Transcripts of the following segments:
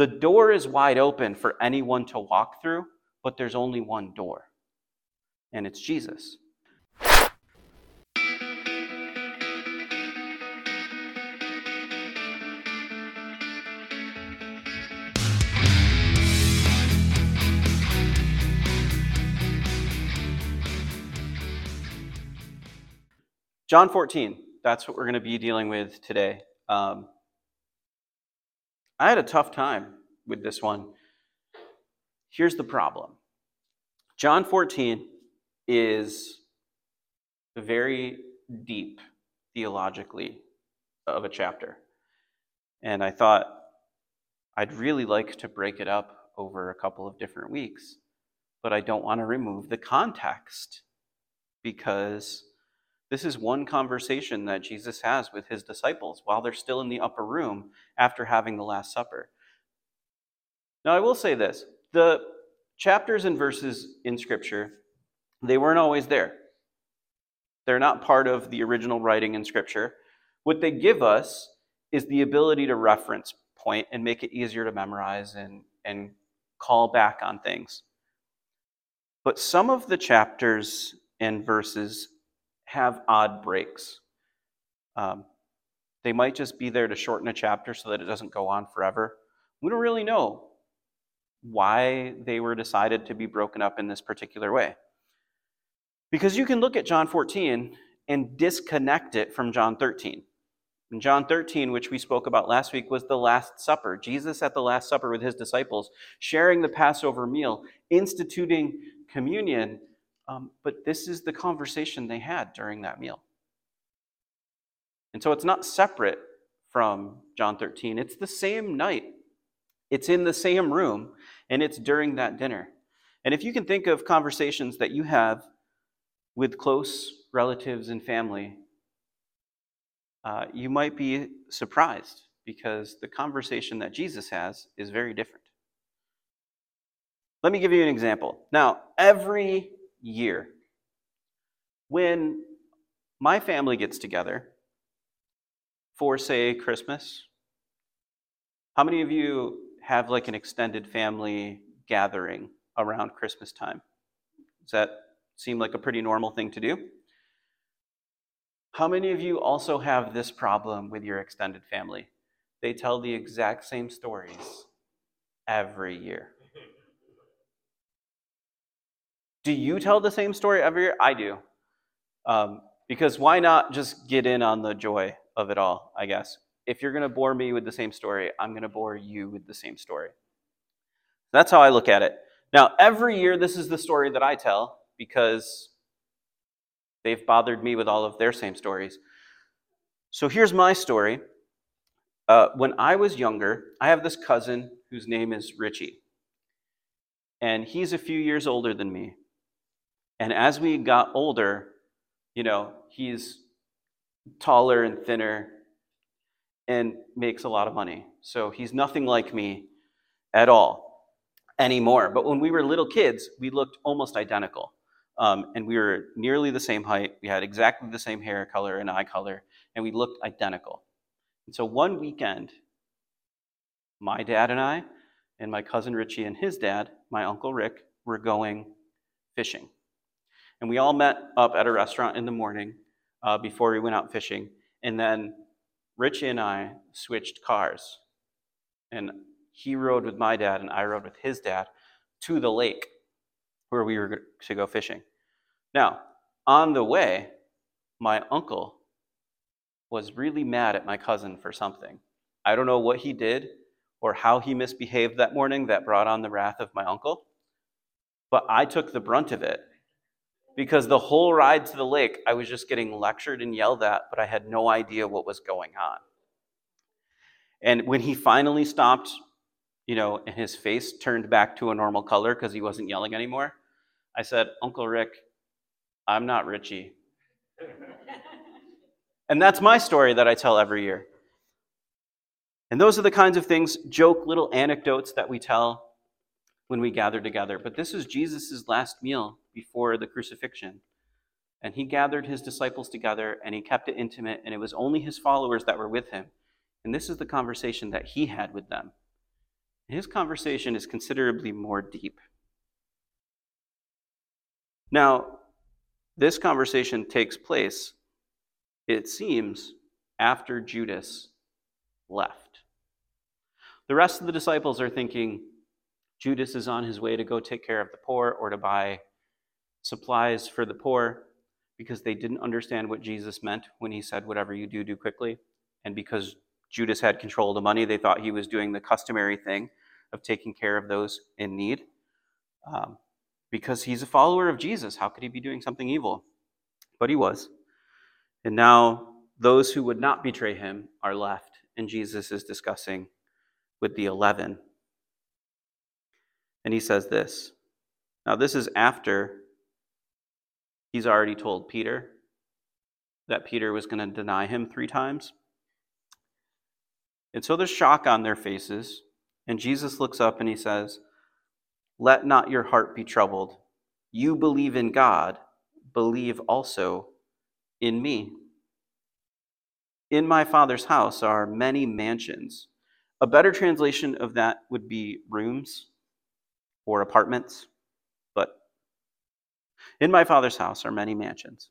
The door is wide open for anyone to walk through, but there's only one door, and it's Jesus. John 14, that's what we're going to be dealing with today. Um, I had a tough time with this one. Here's the problem John 14 is very deep theologically of a chapter. And I thought I'd really like to break it up over a couple of different weeks, but I don't want to remove the context because this is one conversation that Jesus has with his disciples while they're still in the upper room after having the Last Supper. Now, I will say this the chapters and verses in Scripture, they weren't always there. They're not part of the original writing in Scripture. What they give us is the ability to reference point and make it easier to memorize and, and call back on things. But some of the chapters and verses have odd breaks. Um, they might just be there to shorten a chapter so that it doesn't go on forever. We don't really know why they were decided to be broken up in this particular way. Because you can look at John 14 and disconnect it from John 13. In John 13, which we spoke about last week, was the Last Supper. Jesus at the Last Supper with his disciples, sharing the Passover meal, instituting communion, um, but this is the conversation they had during that meal. And so it's not separate from John 13, it's the same night. It's in the same room, and it's during that dinner. And if you can think of conversations that you have with close relatives and family, uh, you might be surprised because the conversation that Jesus has is very different. Let me give you an example. Now, every year. When my family gets together for, say, Christmas, how many of you have like an extended family gathering around Christmas time? Does that seem like a pretty normal thing to do? How many of you also have this problem with your extended family? They tell the exact same stories every year. Do you tell the same story every year? I do. Um, because why not just get in on the joy of it all, I guess? If you're going to bore me with the same story, I'm going to bore you with the same story. That's how I look at it. Now, every year, this is the story that I tell because they've bothered me with all of their same stories. So here's my story. Uh, when I was younger, I have this cousin whose name is Richie. And he's a few years older than me. And as we got older, you know, he's taller and thinner and makes a lot of money. So he's nothing like me at all anymore. But when we were little kids, we looked almost identical. Um, and we were nearly the same height. We had exactly the same hair color and eye color, and we looked identical. And so one weekend, my dad and I, and my cousin Richie and his dad, my uncle Rick, were going fishing. And we all met up at a restaurant in the morning uh, before we went out fishing. And then Richie and I switched cars. And he rode with my dad, and I rode with his dad to the lake where we were to go fishing. Now, on the way, my uncle was really mad at my cousin for something. I don't know what he did or how he misbehaved that morning that brought on the wrath of my uncle, but I took the brunt of it because the whole ride to the lake, I was just getting lectured and yelled at, but I had no idea what was going on. And when he finally stopped, you know, and his face turned back to a normal color because he wasn't yelling anymore, I said, Uncle Rick, I'm not Richie. and that's my story that I tell every year. And those are the kinds of things, joke little anecdotes that we tell when we gather together. But this is Jesus' last meal before the crucifixion. And he gathered his disciples together and he kept it intimate, and it was only his followers that were with him. And this is the conversation that he had with them. His conversation is considerably more deep. Now, this conversation takes place, it seems, after Judas left. The rest of the disciples are thinking Judas is on his way to go take care of the poor or to buy supplies for the poor because they didn't understand what Jesus meant when he said, Whatever you do, do quickly. And because Judas had control of the money, they thought he was doing the customary thing of taking care of those in need. Um, because he's a follower of Jesus. How could he be doing something evil? But he was. And now those who would not betray him are left, and Jesus is discussing with the eleven. And he says this. Now, this is after he's already told Peter that Peter was going to deny him three times. And so there's shock on their faces. And Jesus looks up and he says, let not your heart be troubled. You believe in God, believe also in me. In my Father's house are many mansions. A better translation of that would be rooms or apartments, but in my Father's house are many mansions.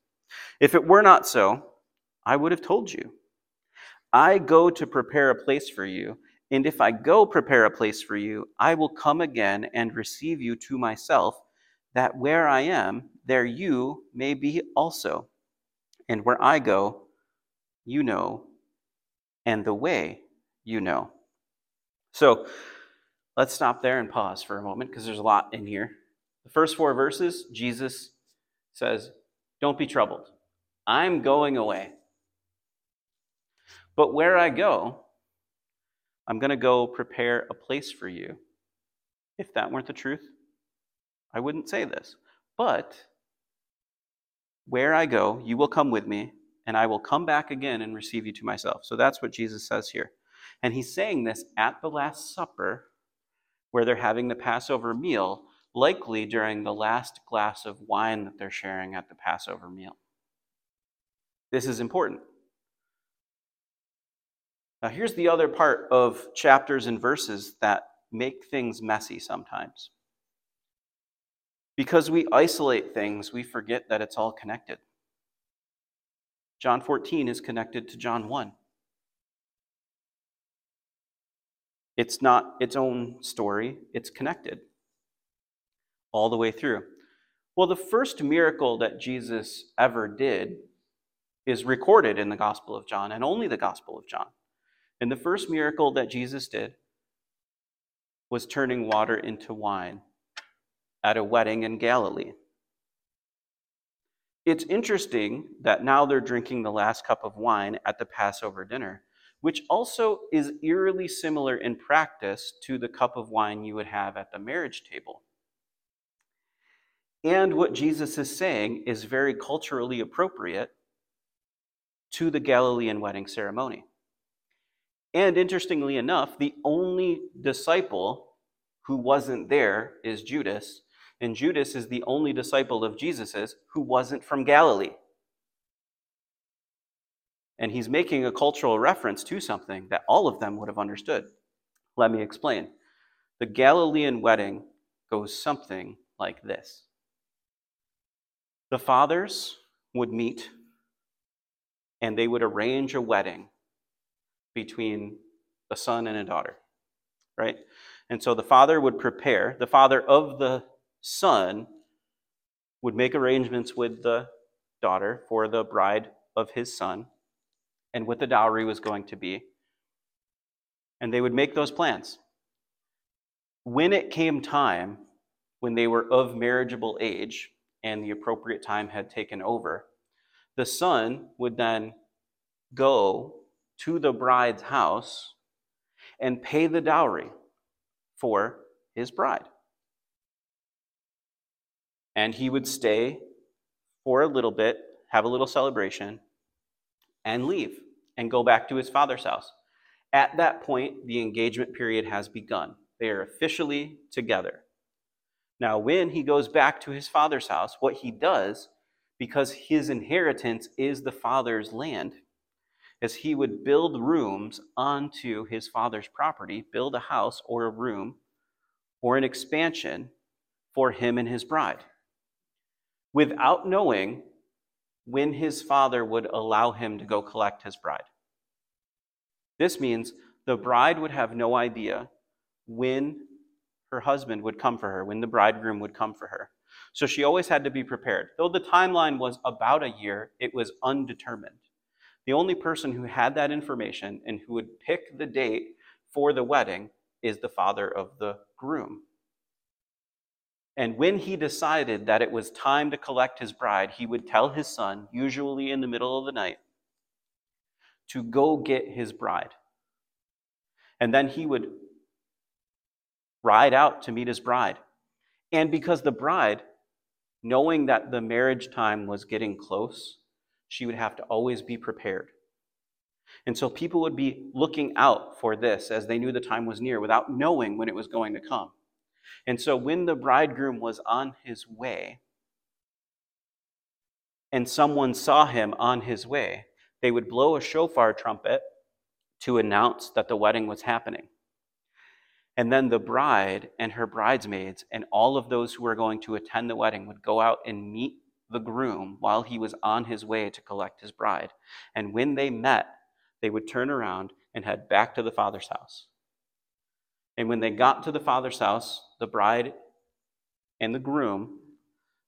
If it were not so, I would have told you. I go to prepare a place for you. And if I go prepare a place for you, I will come again and receive you to myself, that where I am, there you may be also. And where I go, you know, and the way you know. So let's stop there and pause for a moment because there's a lot in here. The first four verses, Jesus says, Don't be troubled. I'm going away. But where I go, I'm going to go prepare a place for you. If that weren't the truth, I wouldn't say this. But where I go, you will come with me, and I will come back again and receive you to myself. So that's what Jesus says here. And he's saying this at the Last Supper, where they're having the Passover meal, likely during the last glass of wine that they're sharing at the Passover meal. This is important now, here's the other part of chapters and verses that make things messy sometimes. Because we isolate things, we forget that it's all connected. John 14 is connected to John 1. It's not its own story, it's connected all the way through. Well, the first miracle that Jesus ever did is recorded in the Gospel of John, and only the Gospel of John. And the first miracle that Jesus did was turning water into wine at a wedding in Galilee. It's interesting that now they're drinking the last cup of wine at the Passover dinner, which also is eerily similar in practice to the cup of wine you would have at the marriage table. And what Jesus is saying is very culturally appropriate to the Galilean wedding ceremony. And interestingly enough, the only disciple who wasn't there is Judas. And Judas is the only disciple of Jesus's who wasn't from Galilee. And he's making a cultural reference to something that all of them would have understood. Let me explain. The Galilean wedding goes something like this The fathers would meet and they would arrange a wedding between a son and a daughter, right? And so the father would prepare, the father of the son would make arrangements with the daughter for the bride of his son and what the dowry was going to be. And they would make those plans. When it came time, when they were of marriageable age and the appropriate time had taken over, the son would then go to the bride's house and pay the dowry for his bride. And he would stay for a little bit, have a little celebration, and leave and go back to his father's house. At that point, the engagement period has begun. They are officially together. Now, when he goes back to his father's house, what he does, because his inheritance is the father's land, is he would build rooms onto his father's property, build a house or a room or an expansion for him and his bride, without knowing when his father would allow him to go collect his bride. This means the bride would have no idea when her husband would come for her, when the bridegroom would come for her. So she always had to be prepared. Though the timeline was about a year, it was undetermined. The only person who had that information and who would pick the date for the wedding is the father of the groom. And when he decided that it was time to collect his bride, he would tell his son, usually in the middle of the night, to go get his bride. And then he would ride out to meet his bride. And because the bride, knowing that the marriage time was getting close, she would have to always be prepared. And so people would be looking out for this as they knew the time was near without knowing when it was going to come. And so when the bridegroom was on his way and someone saw him on his way, they would blow a shofar trumpet to announce that the wedding was happening. And then the bride and her bridesmaids and all of those who were going to attend the wedding would go out and meet the groom while he was on his way to collect his bride. And when they met, they would turn around and head back to the father's house. And when they got to the father's house, the bride and the groom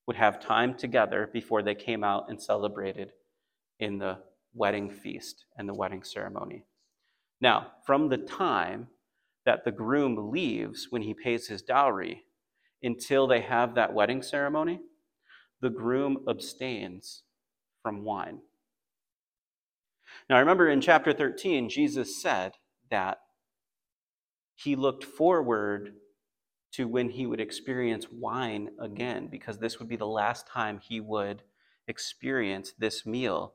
would have time together before they came out and celebrated in the wedding feast and the wedding ceremony. Now, from the time that the groom leaves when he pays his dowry until they have that wedding ceremony, the groom abstains from wine. Now, remember in chapter 13, Jesus said that he looked forward to when he would experience wine again, because this would be the last time he would experience this meal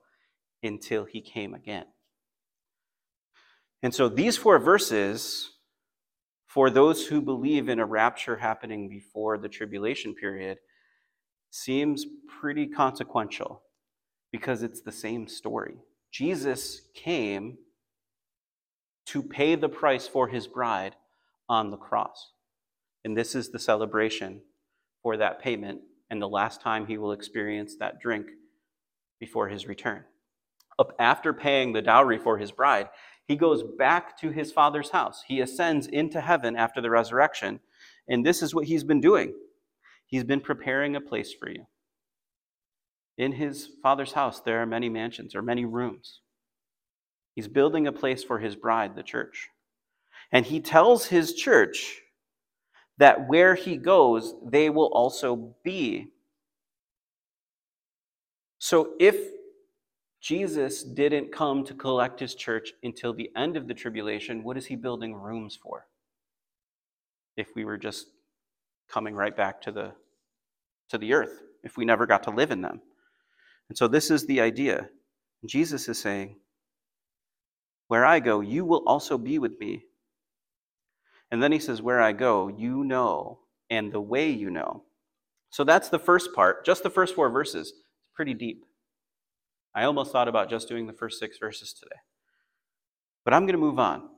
until he came again. And so these four verses, for those who believe in a rapture happening before the tribulation period, seems pretty consequential because it's the same story. Jesus came to pay the price for his bride on the cross. And this is the celebration for that payment and the last time he will experience that drink before his return. After paying the dowry for his bride, he goes back to his father's house. He ascends into heaven after the resurrection. And this is what he's been doing. He's been preparing a place for you. In his father's house, there are many mansions or many rooms. He's building a place for his bride, the church. And he tells his church that where he goes, they will also be. So if Jesus didn't come to collect his church until the end of the tribulation, what is he building rooms for? If we were just coming right back to the to the earth, if we never got to live in them. And so this is the idea. Jesus is saying, Where I go, you will also be with me. And then he says, Where I go, you know, and the way you know. So that's the first part, just the first four verses. It's pretty deep. I almost thought about just doing the first six verses today. But I'm going to move on.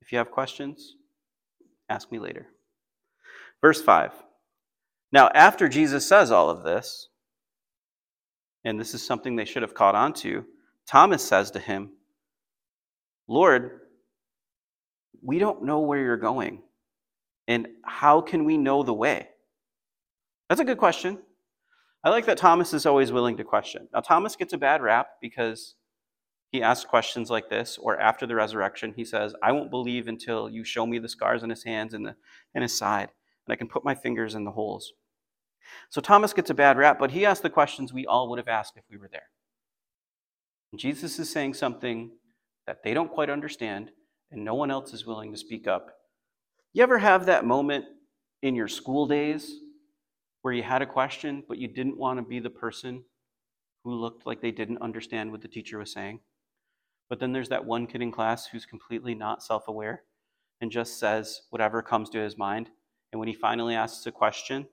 If you have questions, ask me later. Verse 5. Now, after Jesus says all of this, and this is something they should have caught on to, Thomas says to him, Lord, we don't know where you're going. And how can we know the way? That's a good question. I like that Thomas is always willing to question. Now, Thomas gets a bad rap because he asks questions like this, or after the resurrection, he says, I won't believe until you show me the scars on his hands and, the, and his side, and I can put my fingers in the holes. So Thomas gets a bad rap, but he asks the questions we all would have asked if we were there. Jesus is saying something that they don't quite understand, and no one else is willing to speak up. You ever have that moment in your school days where you had a question, but you didn't want to be the person who looked like they didn't understand what the teacher was saying? But then there's that one kid in class who's completely not self aware and just says whatever comes to his mind. And when he finally asks a question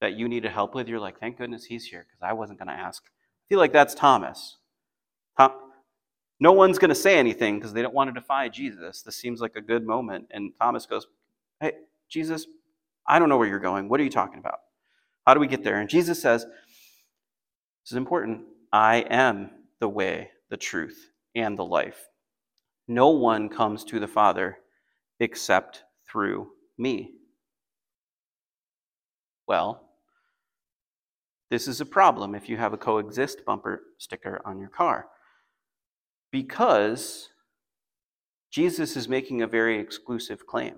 that you needed help with, you're like, thank goodness he's here because I wasn't going to ask. I feel like that's Thomas. Tom- No one's going to say anything because they don't want to defy Jesus. This seems like a good moment. And Thomas goes, Hey, Jesus, I don't know where you're going. What are you talking about? How do we get there? And Jesus says, This is important. I am the way, the truth, and the life. No one comes to the Father except through me. Well, this is a problem if you have a coexist bumper sticker on your car. Because Jesus is making a very exclusive claim.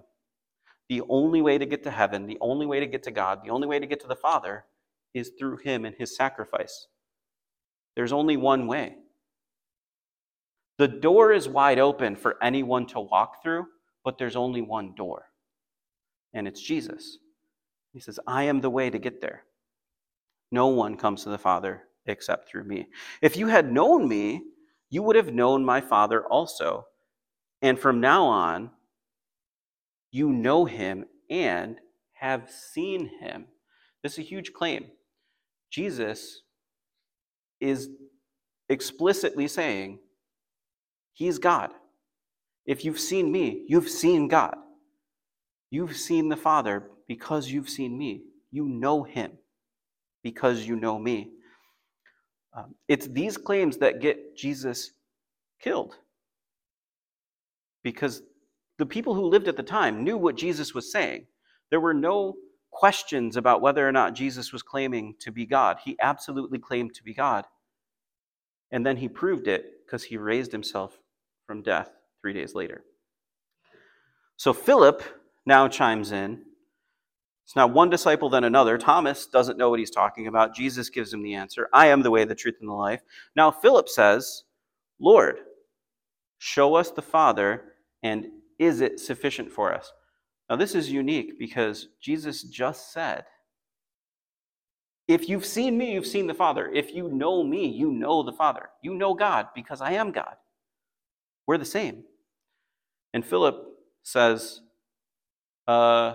The only way to get to heaven, the only way to get to God, the only way to get to the Father is through Him and His sacrifice. There's only one way. The door is wide open for anyone to walk through, but there's only one door, and it's Jesus. He says, I am the way to get there. No one comes to the Father except through me. If you had known me, you would have known my Father also. And from now on, you know him and have seen him. This is a huge claim. Jesus is explicitly saying, He's God. If you've seen me, you've seen God. You've seen the Father because you've seen me. You know him because you know me. Um, it's these claims that get Jesus killed. Because the people who lived at the time knew what Jesus was saying. There were no questions about whether or not Jesus was claiming to be God. He absolutely claimed to be God. And then he proved it because he raised himself from death three days later. So Philip now chimes in. It's not one disciple then another. Thomas doesn't know what he's talking about. Jesus gives him the answer I am the way, the truth, and the life. Now Philip says, Lord, show us the Father, and is it sufficient for us? Now, this is unique because Jesus just said, If you've seen me, you've seen the Father. If you know me, you know the Father. You know God because I am God. We're the same. And Philip says, uh,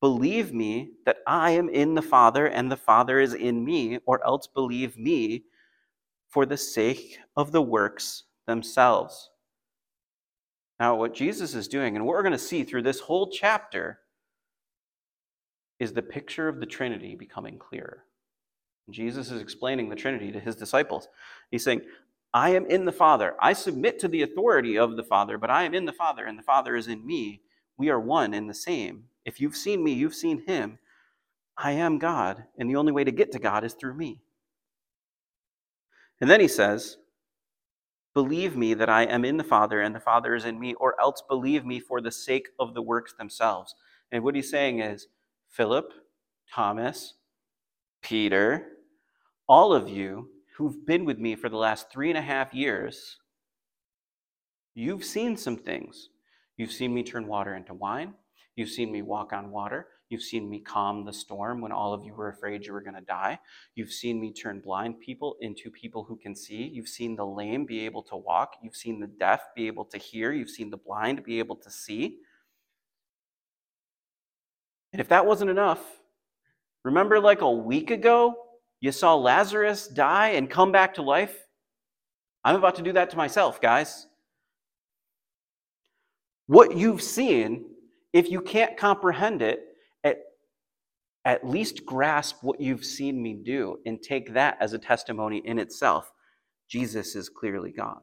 Believe me that I am in the Father and the Father is in me, or else believe me for the sake of the works themselves. Now, what Jesus is doing, and what we're going to see through this whole chapter, is the picture of the Trinity becoming clearer. Jesus is explaining the Trinity to his disciples. He's saying, I am in the Father. I submit to the authority of the Father, but I am in the Father, and the Father is in me. We are one and the same. If you've seen me, you've seen him. I am God, and the only way to get to God is through me. And then he says, Believe me that I am in the Father, and the Father is in me, or else believe me for the sake of the works themselves. And what he's saying is, Philip, Thomas, Peter, all of you who've been with me for the last three and a half years, you've seen some things. You've seen me turn water into wine. You've seen me walk on water. You've seen me calm the storm when all of you were afraid you were going to die. You've seen me turn blind people into people who can see. You've seen the lame be able to walk. You've seen the deaf be able to hear. You've seen the blind be able to see. And if that wasn't enough, remember like a week ago you saw Lazarus die and come back to life? I'm about to do that to myself, guys. What you've seen, if you can't comprehend it, at, at least grasp what you've seen me do and take that as a testimony in itself. Jesus is clearly God.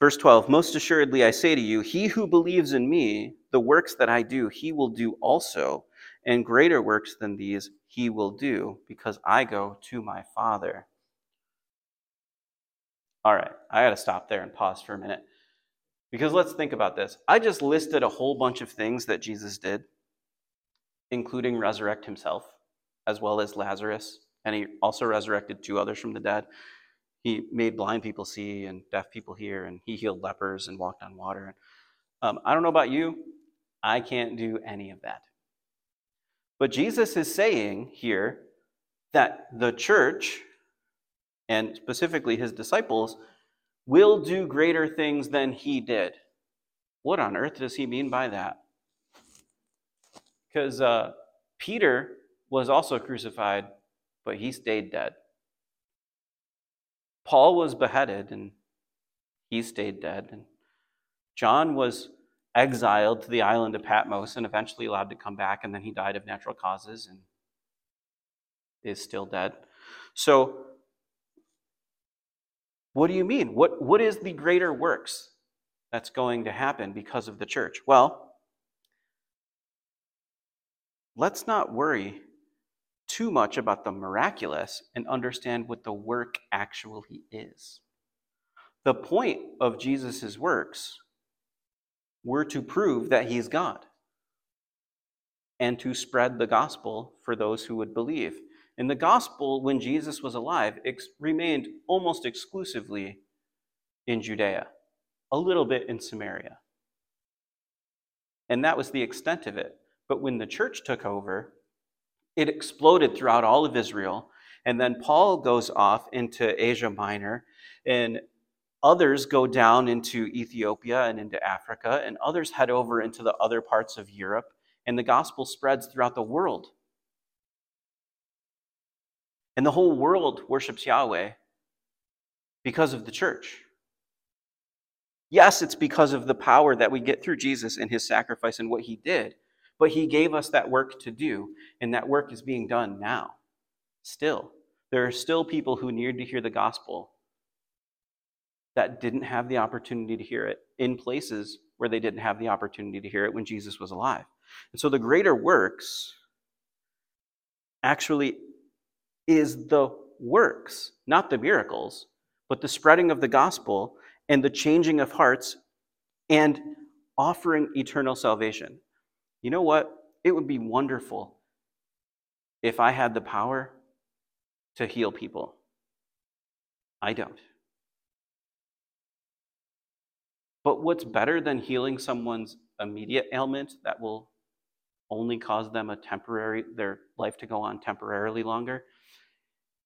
Verse 12 Most assuredly I say to you, he who believes in me, the works that I do, he will do also, and greater works than these he will do, because I go to my Father. All right, I got to stop there and pause for a minute. Because let's think about this. I just listed a whole bunch of things that Jesus did, including resurrect himself, as well as Lazarus, and he also resurrected two others from the dead. He made blind people see and deaf people hear, and he healed lepers and walked on water. Um, I don't know about you, I can't do any of that. But Jesus is saying here that the church, and specifically his disciples, will do greater things than he did. What on earth does he mean by that? Because uh, Peter was also crucified, but he stayed dead. Paul was beheaded and he stayed dead. And John was exiled to the island of Patmos and eventually allowed to come back, and then he died of natural causes and is still dead. So, what do you mean? What, what is the greater works that's going to happen because of the church? Well, let's not worry too much about the miraculous and understand what the work actually is. The point of Jesus' works were to prove that he's God and to spread the gospel for those who would believe. And the gospel, when Jesus was alive, ex- remained almost exclusively in Judea, a little bit in Samaria. And that was the extent of it. But when the church took over, it exploded throughout all of Israel. And then Paul goes off into Asia Minor, and others go down into Ethiopia and into Africa, and others head over into the other parts of Europe, and the gospel spreads throughout the world. And the whole world worships Yahweh because of the church. Yes, it's because of the power that we get through Jesus and his sacrifice and what he did. But he gave us that work to do, and that work is being done now. Still, there are still people who need to hear the gospel that didn't have the opportunity to hear it in places where they didn't have the opportunity to hear it when Jesus was alive. And so the greater works actually is the works, not the miracles, but the spreading of the gospel and the changing of hearts and offering eternal salvation. You know what? It would be wonderful if I had the power to heal people. I don't. But what's better than healing someone's immediate ailment that will only cause them a temporary their life to go on temporarily longer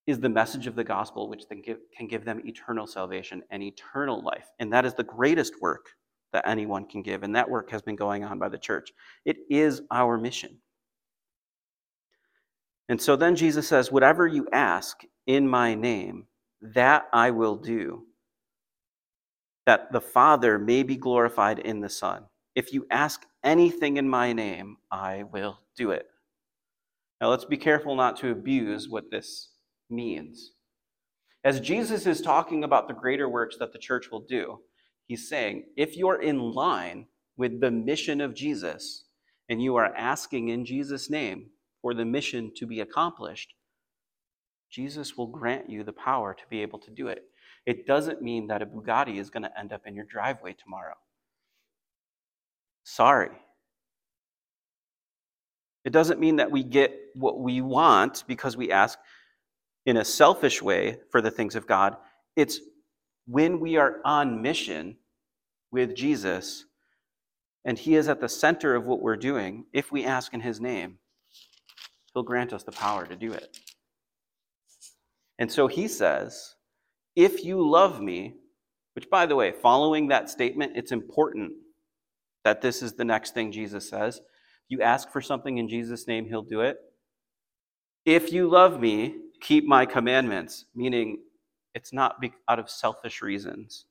is the message of the gospel which give, can give them eternal salvation and eternal life and that is the greatest work that anyone can give. And that work has been going on by the church. It is our mission. And so then Jesus says, Whatever you ask in my name, that I will do, that the Father may be glorified in the Son. If you ask anything in my name, I will do it. Now let's be careful not to abuse what this means. As Jesus is talking about the greater works that the church will do, He's saying, if you're in line with the mission of Jesus and you are asking in Jesus' name for the mission to be accomplished, Jesus will grant you the power to be able to do it. It doesn't mean that a Bugatti is going to end up in your driveway tomorrow. Sorry. It doesn't mean that we get what we want because we ask in a selfish way for the things of God. It's when we are on mission with Jesus and He is at the center of what we're doing, if we ask in His name, He'll grant us the power to do it. And so He says, If you love me, which by the way, following that statement, it's important that this is the next thing Jesus says. You ask for something in Jesus' name, He'll do it. If you love me, keep my commandments, meaning it's not out of selfish reasons.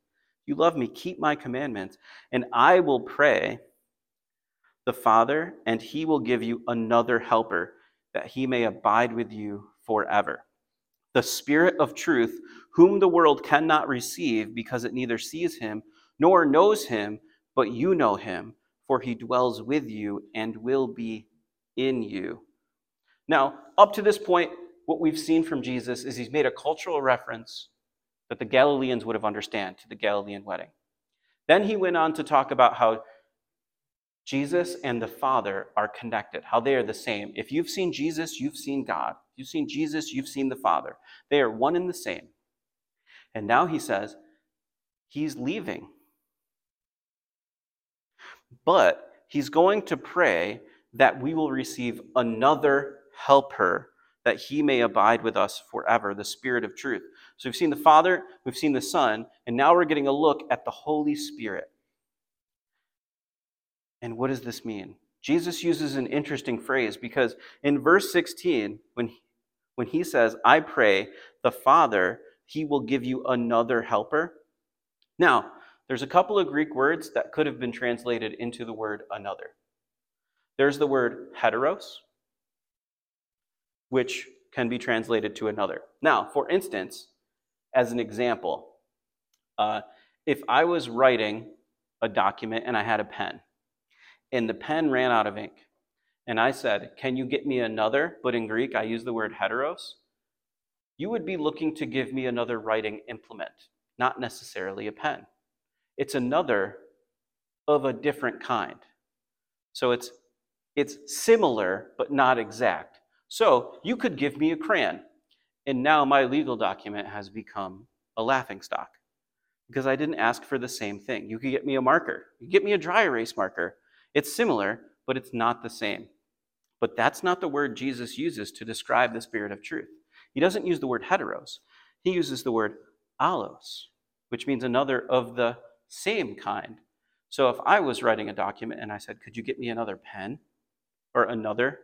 You love me, keep my commandments, and I will pray the Father, and he will give you another helper, that he may abide with you forever. The Spirit of truth, whom the world cannot receive because it neither sees him nor knows him, but you know him, for he dwells with you and will be in you. Now, up to this point, what we've seen from Jesus is he's made a cultural reference that the Galileans would have understand to the Galilean wedding. Then he went on to talk about how Jesus and the Father are connected, how they are the same. If you've seen Jesus, you've seen God. If you've seen Jesus, you've seen the Father. They are one and the same. And now he says he's leaving. But he's going to pray that we will receive another helper that he may abide with us forever, the Spirit of truth. So we've seen the Father, we've seen the Son, and now we're getting a look at the Holy Spirit. And what does this mean? Jesus uses an interesting phrase because in verse 16, when, when he says, I pray the Father, he will give you another helper. Now, there's a couple of Greek words that could have been translated into the word another. There's the word heteros, which can be translated to another. Now, for instance, as an example, uh, if I was writing a document and I had a pen, and the pen ran out of ink, and I said, Can you get me another? But in Greek, I use the word heteros. You would be looking to give me another writing implement, not necessarily a pen. It's another of a different kind. So it's, it's similar, but not exact. So you could give me a crayon, and now my legal document has become a laughing stock because I didn't ask for the same thing. You could get me a marker, you get me a dry erase marker. It's similar, but it's not the same. But that's not the word Jesus uses to describe the Spirit of truth. He doesn't use the word heteros, he uses the word allos, which means another of the same kind. So if I was writing a document and I said, Could you get me another pen or another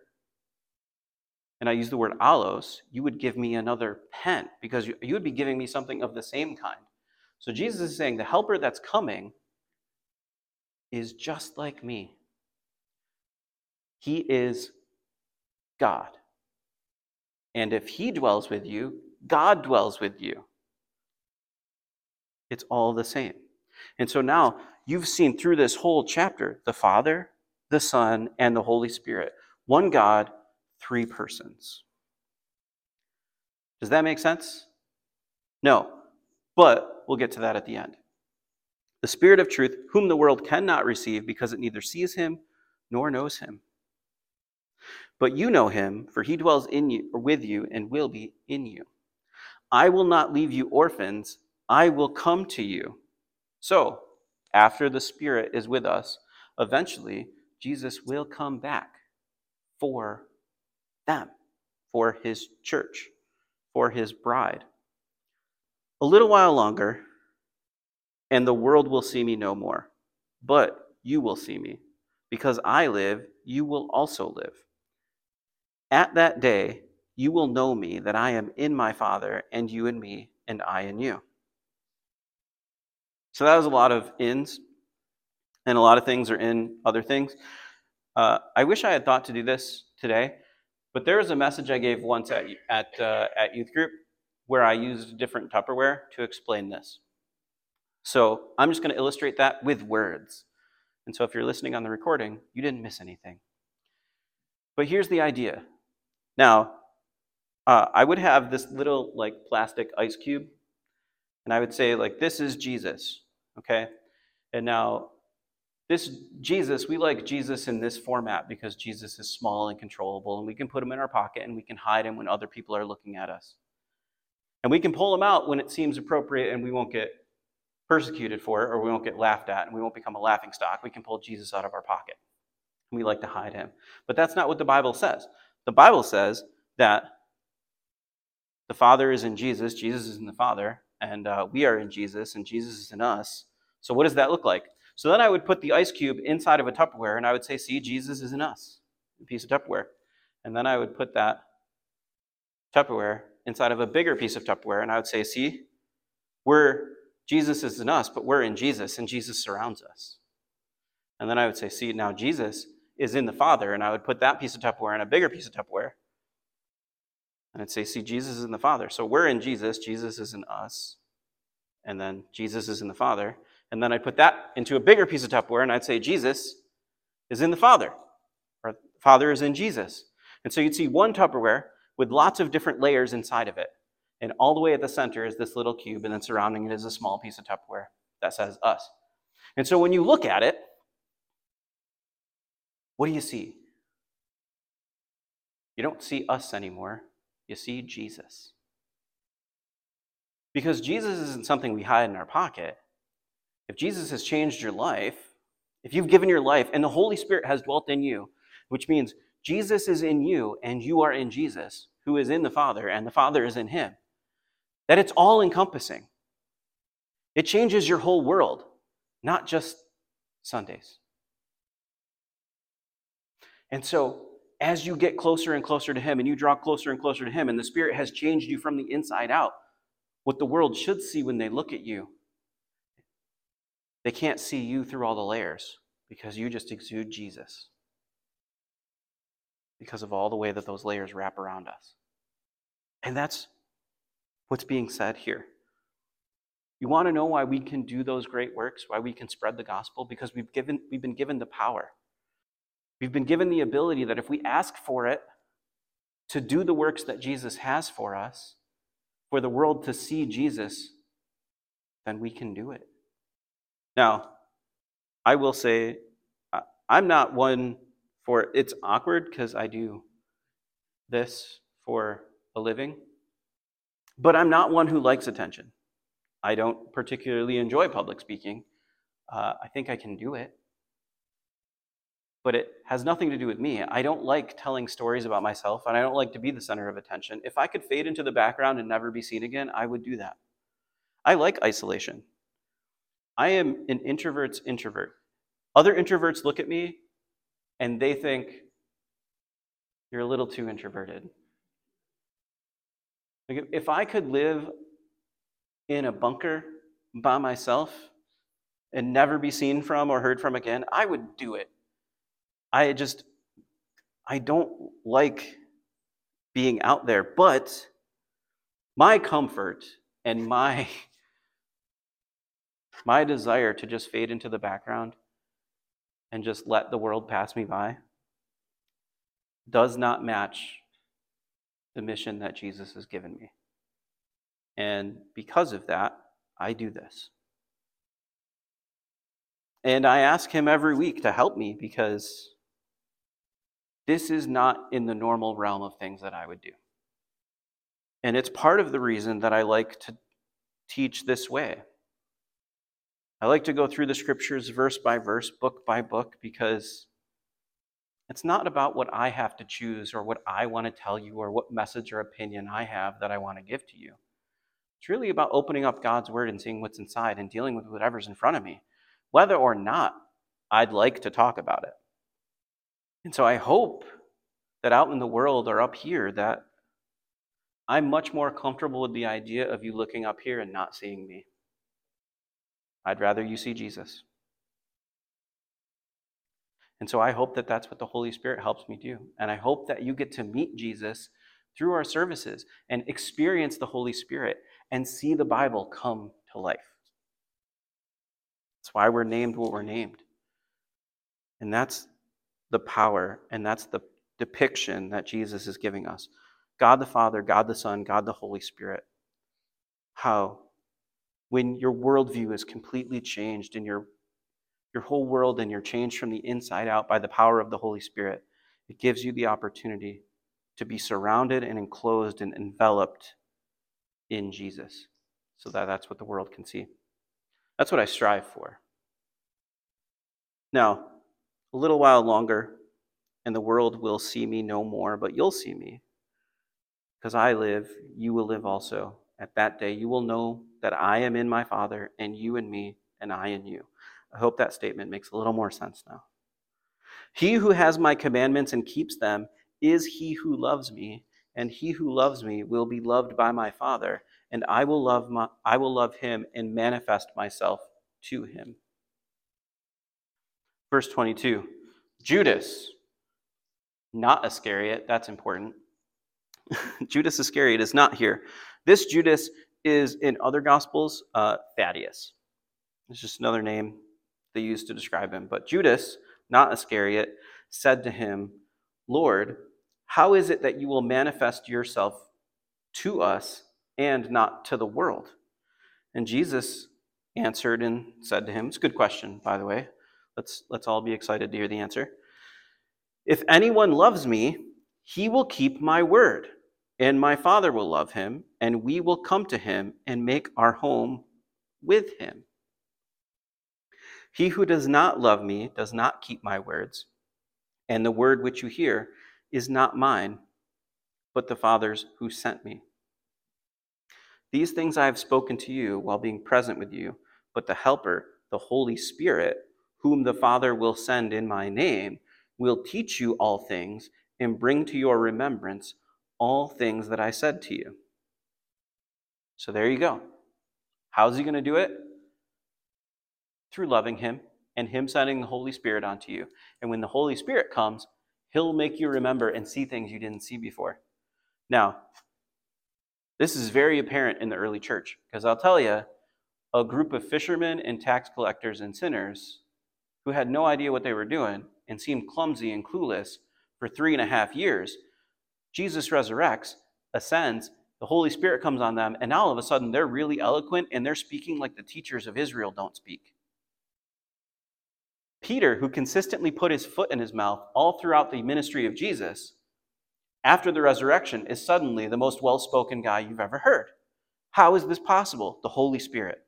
and I use the word allos, you would give me another pen because you, you would be giving me something of the same kind. So Jesus is saying the helper that's coming is just like me. He is God. And if He dwells with you, God dwells with you. It's all the same. And so now you've seen through this whole chapter the Father, the Son, and the Holy Spirit. One God three persons. Does that make sense? No, but we'll get to that at the end. The Spirit of truth, whom the world cannot receive because it neither sees him nor knows him. But you know him, for he dwells in you or with you and will be in you. I will not leave you orphans, I will come to you. So, after the Spirit is with us, eventually Jesus will come back for them, for his church, for his bride. A little while longer, and the world will see me no more. But you will see me. Because I live, you will also live. At that day, you will know me, that I am in my Father, and you in me, and I in you. So that was a lot of ins, and a lot of things are in other things. Uh, I wish I had thought to do this today. But there was a message I gave once at, at, uh, at youth group where I used different Tupperware to explain this. So I'm just going to illustrate that with words. And so if you're listening on the recording, you didn't miss anything. But here's the idea. Now, uh, I would have this little like plastic ice cube, and I would say like, "This is Jesus," okay? And now this Jesus, we like Jesus in this format because Jesus is small and controllable, and we can put him in our pocket and we can hide him when other people are looking at us. And we can pull him out when it seems appropriate and we won't get persecuted for it or we won't get laughed at and we won't become a laughing stock. We can pull Jesus out of our pocket. We like to hide him. But that's not what the Bible says. The Bible says that the Father is in Jesus, Jesus is in the Father, and uh, we are in Jesus, and Jesus is in us. So, what does that look like? So then I would put the ice cube inside of a Tupperware and I would say, See, Jesus is in us, a piece of Tupperware. And then I would put that Tupperware inside of a bigger piece of Tupperware and I would say, See, we're, Jesus is in us, but we're in Jesus and Jesus surrounds us. And then I would say, See, now Jesus is in the Father. And I would put that piece of Tupperware in a bigger piece of Tupperware. And I'd say, See, Jesus is in the Father. So we're in Jesus, Jesus is in us. And then Jesus is in the Father. And then I'd put that into a bigger piece of Tupperware and I'd say, Jesus is in the Father, or Father is in Jesus. And so you'd see one Tupperware with lots of different layers inside of it. And all the way at the center is this little cube, and then surrounding it is a small piece of Tupperware that says us. And so when you look at it, what do you see? You don't see us anymore, you see Jesus. Because Jesus isn't something we hide in our pocket. If Jesus has changed your life, if you've given your life and the Holy Spirit has dwelt in you, which means Jesus is in you and you are in Jesus, who is in the Father and the Father is in him, that it's all encompassing. It changes your whole world, not just Sundays. And so, as you get closer and closer to Him and you draw closer and closer to Him, and the Spirit has changed you from the inside out, what the world should see when they look at you, they can't see you through all the layers because you just exude Jesus because of all the way that those layers wrap around us. And that's what's being said here. You want to know why we can do those great works, why we can spread the gospel? Because we've, given, we've been given the power. We've been given the ability that if we ask for it, to do the works that Jesus has for us, for the world to see Jesus, then we can do it. Now, I will say, I'm not one for it's awkward because I do this for a living, but I'm not one who likes attention. I don't particularly enjoy public speaking. Uh, I think I can do it. But it has nothing to do with me. I don't like telling stories about myself, and I don't like to be the center of attention. If I could fade into the background and never be seen again, I would do that. I like isolation. I am an introvert's introvert. Other introverts look at me and they think, you're a little too introverted. If I could live in a bunker by myself and never be seen from or heard from again, I would do it. I just, I don't like being out there, but my comfort and my my desire to just fade into the background and just let the world pass me by does not match the mission that Jesus has given me. And because of that, I do this. And I ask him every week to help me because this is not in the normal realm of things that I would do. And it's part of the reason that I like to teach this way. I like to go through the scriptures verse by verse, book by book, because it's not about what I have to choose or what I want to tell you or what message or opinion I have that I want to give to you. It's really about opening up God's word and seeing what's inside and dealing with whatever's in front of me, whether or not I'd like to talk about it. And so I hope that out in the world or up here that I'm much more comfortable with the idea of you looking up here and not seeing me. I'd rather you see Jesus. And so I hope that that's what the Holy Spirit helps me do. And I hope that you get to meet Jesus through our services and experience the Holy Spirit and see the Bible come to life. That's why we're named what we're named. And that's the power and that's the depiction that Jesus is giving us God the Father, God the Son, God the Holy Spirit. How, when your worldview is completely changed and your, your whole world and you're changed from the inside out by the power of the Holy Spirit, it gives you the opportunity to be surrounded and enclosed and enveloped in Jesus so that that's what the world can see. That's what I strive for. Now, a little while longer, and the world will see me no more, but you'll see me. Because I live, you will live also. At that day, you will know that I am in my Father, and you in me, and I in you. I hope that statement makes a little more sense now. He who has my commandments and keeps them is he who loves me, and he who loves me will be loved by my Father, and I will love my, I will love him and manifest myself to him. Verse 22. Judas, not Iscariot, that's important. Judas Iscariot is not here. This Judas is in other gospels uh, Thaddeus. It's just another name they use to describe him. But Judas, not Iscariot, said to him, Lord, how is it that you will manifest yourself to us and not to the world? And Jesus answered and said to him, It's a good question, by the way. Let's, let's all be excited to hear the answer. If anyone loves me, he will keep my word, and my Father will love him, and we will come to him and make our home with him. He who does not love me does not keep my words, and the word which you hear is not mine, but the Father's who sent me. These things I have spoken to you while being present with you, but the Helper, the Holy Spirit, whom the Father will send in my name, will teach you all things and bring to your remembrance all things that I said to you. So there you go. How's he going to do it? Through loving him and him sending the Holy Spirit onto you. And when the Holy Spirit comes, he'll make you remember and see things you didn't see before. Now, this is very apparent in the early church because I'll tell you, a group of fishermen and tax collectors and sinners who had no idea what they were doing and seemed clumsy and clueless for three and a half years Jesus resurrects, ascends, the Holy Spirit comes on them, and now all of a sudden they're really eloquent and they're speaking like the teachers of Israel don't speak. Peter, who consistently put his foot in his mouth all throughout the ministry of Jesus, after the resurrection, is suddenly the most well spoken guy you've ever heard. How is this possible? The Holy Spirit.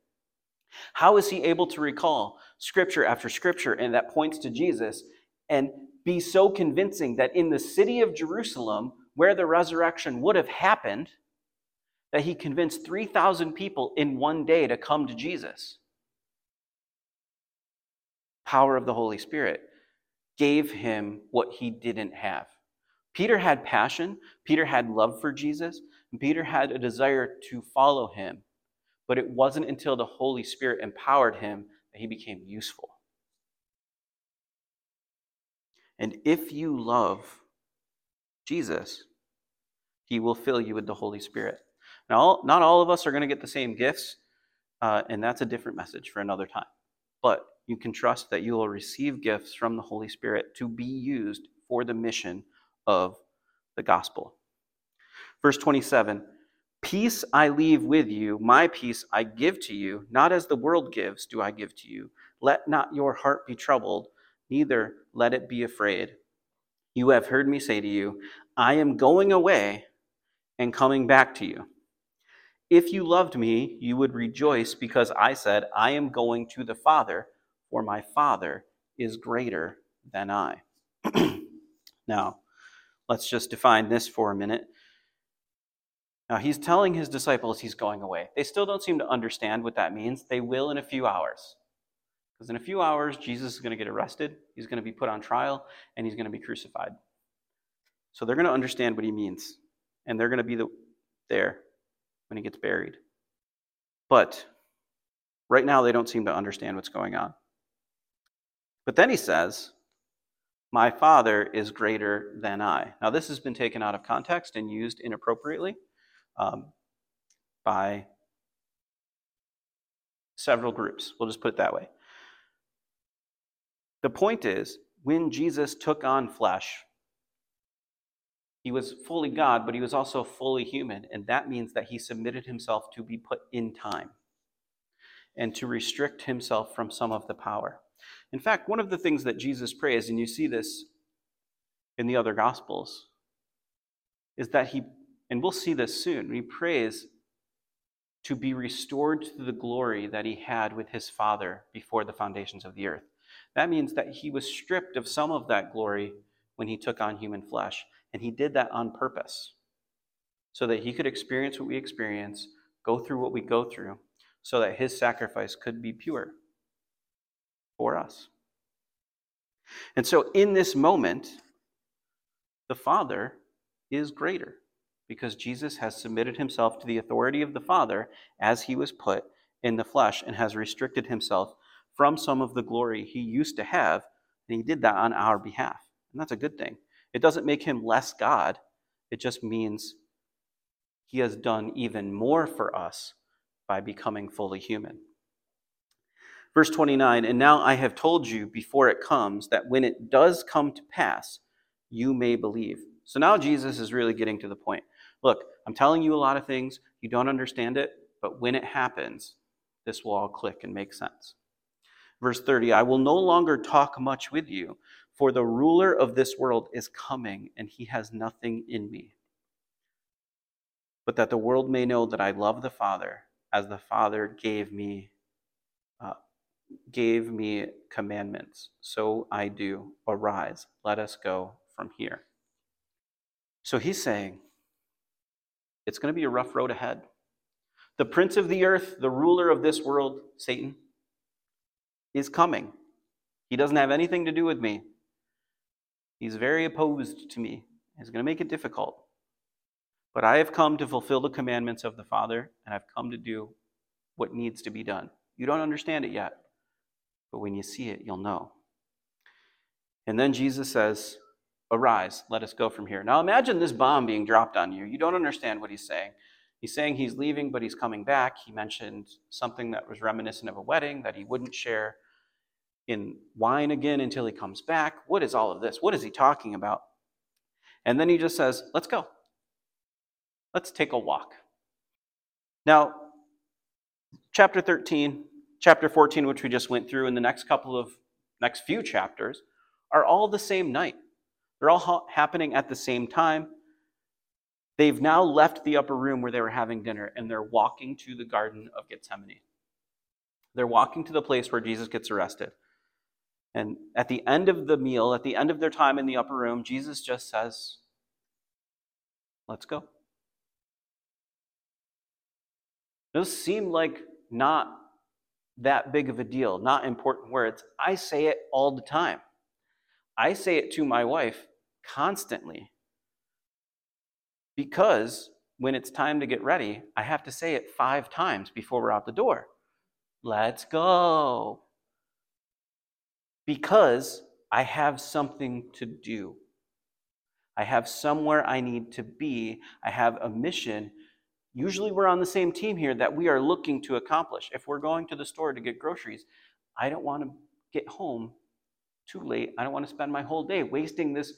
How is he able to recall scripture after scripture and that points to Jesus and be so convincing that in the city of Jerusalem, where the resurrection would have happened, that he convinced 3,000 people in one day to come to Jesus. Power of the Holy Spirit gave him what he didn't have. Peter had passion, Peter had love for Jesus, and Peter had a desire to follow him. But it wasn't until the Holy Spirit empowered him that he became useful. And if you love Jesus, he will fill you with the Holy Spirit. Now, not all of us are going to get the same gifts, uh, and that's a different message for another time. But you can trust that you will receive gifts from the Holy Spirit to be used for the mission of the gospel. Verse 27 Peace I leave with you, my peace I give to you, not as the world gives, do I give to you. Let not your heart be troubled, neither let it be afraid. You have heard me say to you, I am going away and coming back to you. If you loved me, you would rejoice because I said, I am going to the Father, for my Father is greater than I. now, let's just define this for a minute. Now, he's telling his disciples he's going away. They still don't seem to understand what that means. They will in a few hours. Because in a few hours, Jesus is going to get arrested, he's going to be put on trial, and he's going to be crucified. So they're going to understand what he means, and they're going to be the, there when he gets buried. But right now, they don't seem to understand what's going on. But then he says, My Father is greater than I. Now, this has been taken out of context and used inappropriately um, by several groups. We'll just put it that way. The point is, when Jesus took on flesh, he was fully God, but he was also fully human. And that means that he submitted himself to be put in time and to restrict himself from some of the power. In fact, one of the things that Jesus prays, and you see this in the other Gospels, is that he, and we'll see this soon, he prays to be restored to the glory that he had with his Father before the foundations of the earth. That means that he was stripped of some of that glory when he took on human flesh. And he did that on purpose so that he could experience what we experience, go through what we go through, so that his sacrifice could be pure for us. And so in this moment, the Father is greater because Jesus has submitted himself to the authority of the Father as he was put in the flesh and has restricted himself from some of the glory he used to have, and he did that on our behalf. And that's a good thing. It doesn't make him less God, it just means he has done even more for us by becoming fully human. Verse 29 And now I have told you before it comes that when it does come to pass, you may believe. So now Jesus is really getting to the point. Look, I'm telling you a lot of things. You don't understand it, but when it happens, this will all click and make sense. Verse 30 I will no longer talk much with you, for the ruler of this world is coming, and he has nothing in me. but that the world may know that I love the Father as the Father gave me uh, gave me commandments. So I do. Arise, let us go from here. So he's saying it's going to be a rough road ahead. The prince of the earth, the ruler of this world, Satan, is coming. He doesn't have anything to do with me. He's very opposed to me. He's going to make it difficult. But I have come to fulfill the commandments of the Father, and I've come to do what needs to be done. You don't understand it yet, but when you see it, you'll know. And then Jesus says, Arise, let us go from here. Now imagine this bomb being dropped on you. You don't understand what he's saying. He's saying he's leaving, but he's coming back. He mentioned something that was reminiscent of a wedding that he wouldn't share in wine again until he comes back. What is all of this? What is he talking about? And then he just says, Let's go. Let's take a walk. Now, chapter 13, chapter 14, which we just went through, and the next couple of next few chapters are all the same night. They're all ha- happening at the same time. They've now left the upper room where they were having dinner and they're walking to the Garden of Gethsemane. They're walking to the place where Jesus gets arrested. And at the end of the meal, at the end of their time in the upper room, Jesus just says, Let's go. Those seem like not that big of a deal, not important words. I say it all the time. I say it to my wife constantly because when it's time to get ready, I have to say it five times before we're out the door. Let's go. Because I have something to do. I have somewhere I need to be. I have a mission. Usually, we're on the same team here that we are looking to accomplish. If we're going to the store to get groceries, I don't want to get home too late. I don't want to spend my whole day wasting this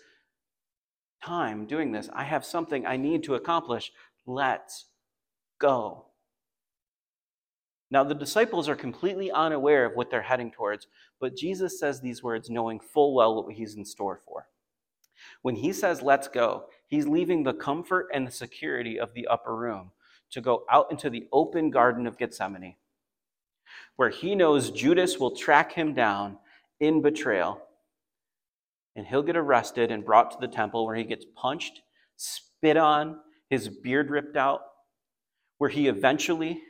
time doing this. I have something I need to accomplish. Let's go. Now, the disciples are completely unaware of what they're heading towards, but Jesus says these words knowing full well what he's in store for. When he says, let's go, he's leaving the comfort and the security of the upper room to go out into the open Garden of Gethsemane, where he knows Judas will track him down in betrayal and he'll get arrested and brought to the temple where he gets punched, spit on, his beard ripped out, where he eventually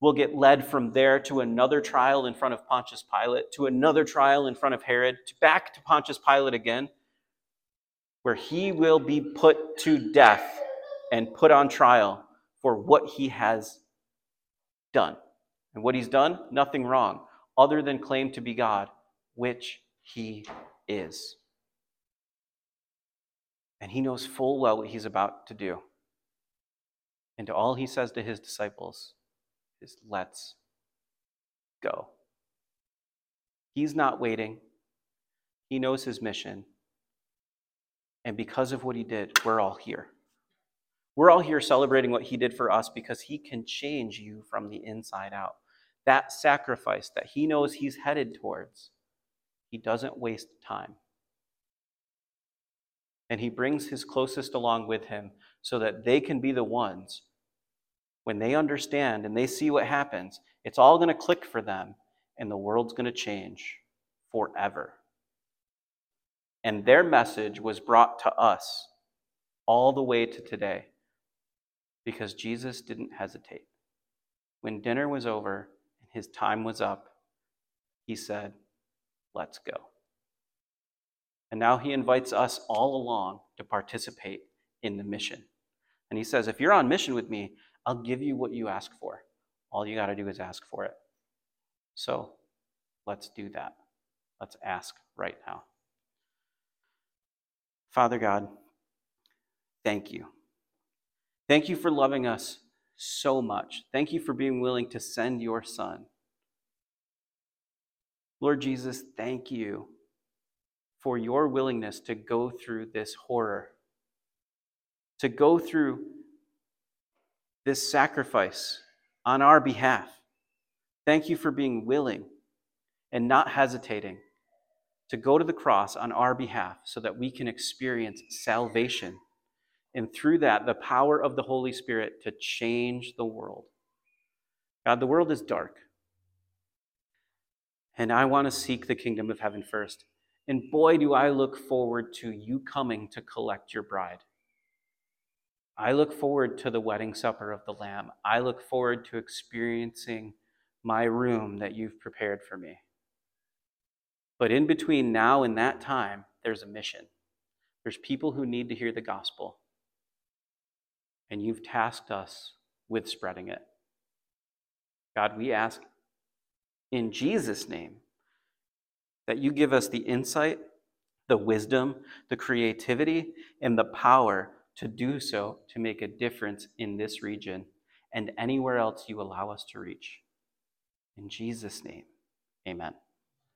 will get led from there to another trial in front of Pontius Pilate, to another trial in front of Herod, to back to Pontius Pilate again, where he will be put to death and put on trial for what he has done. And what he's done, nothing wrong, other than claim to be God, which he is. And he knows full well what he's about to do. And to all he says to his disciples is, Let's go. He's not waiting, he knows his mission. And because of what he did, we're all here. We're all here celebrating what he did for us because he can change you from the inside out. That sacrifice that he knows he's headed towards, he doesn't waste time and he brings his closest along with him so that they can be the ones when they understand and they see what happens it's all going to click for them and the world's going to change forever. And their message was brought to us all the way to today because Jesus didn't hesitate. When dinner was over and his time was up he said let's go. And now he invites us all along to participate in the mission. And he says, if you're on mission with me, I'll give you what you ask for. All you got to do is ask for it. So let's do that. Let's ask right now. Father God, thank you. Thank you for loving us so much. Thank you for being willing to send your son. Lord Jesus, thank you for your willingness to go through this horror, to go through this sacrifice on our behalf. Thank you for being willing and not hesitating to go to the cross on our behalf so that we can experience salvation and through that, the power of the Holy Spirit to change the world. God, the world is dark. And I want to seek the kingdom of heaven first. And boy, do I look forward to you coming to collect your bride. I look forward to the wedding supper of the Lamb. I look forward to experiencing my room that you've prepared for me. But in between now and that time, there's a mission. There's people who need to hear the gospel. And you've tasked us with spreading it. God, we ask in Jesus' name that you give us the insight, the wisdom, the creativity, and the power to do so to make a difference in this region and anywhere else you allow us to reach. In Jesus' name, amen.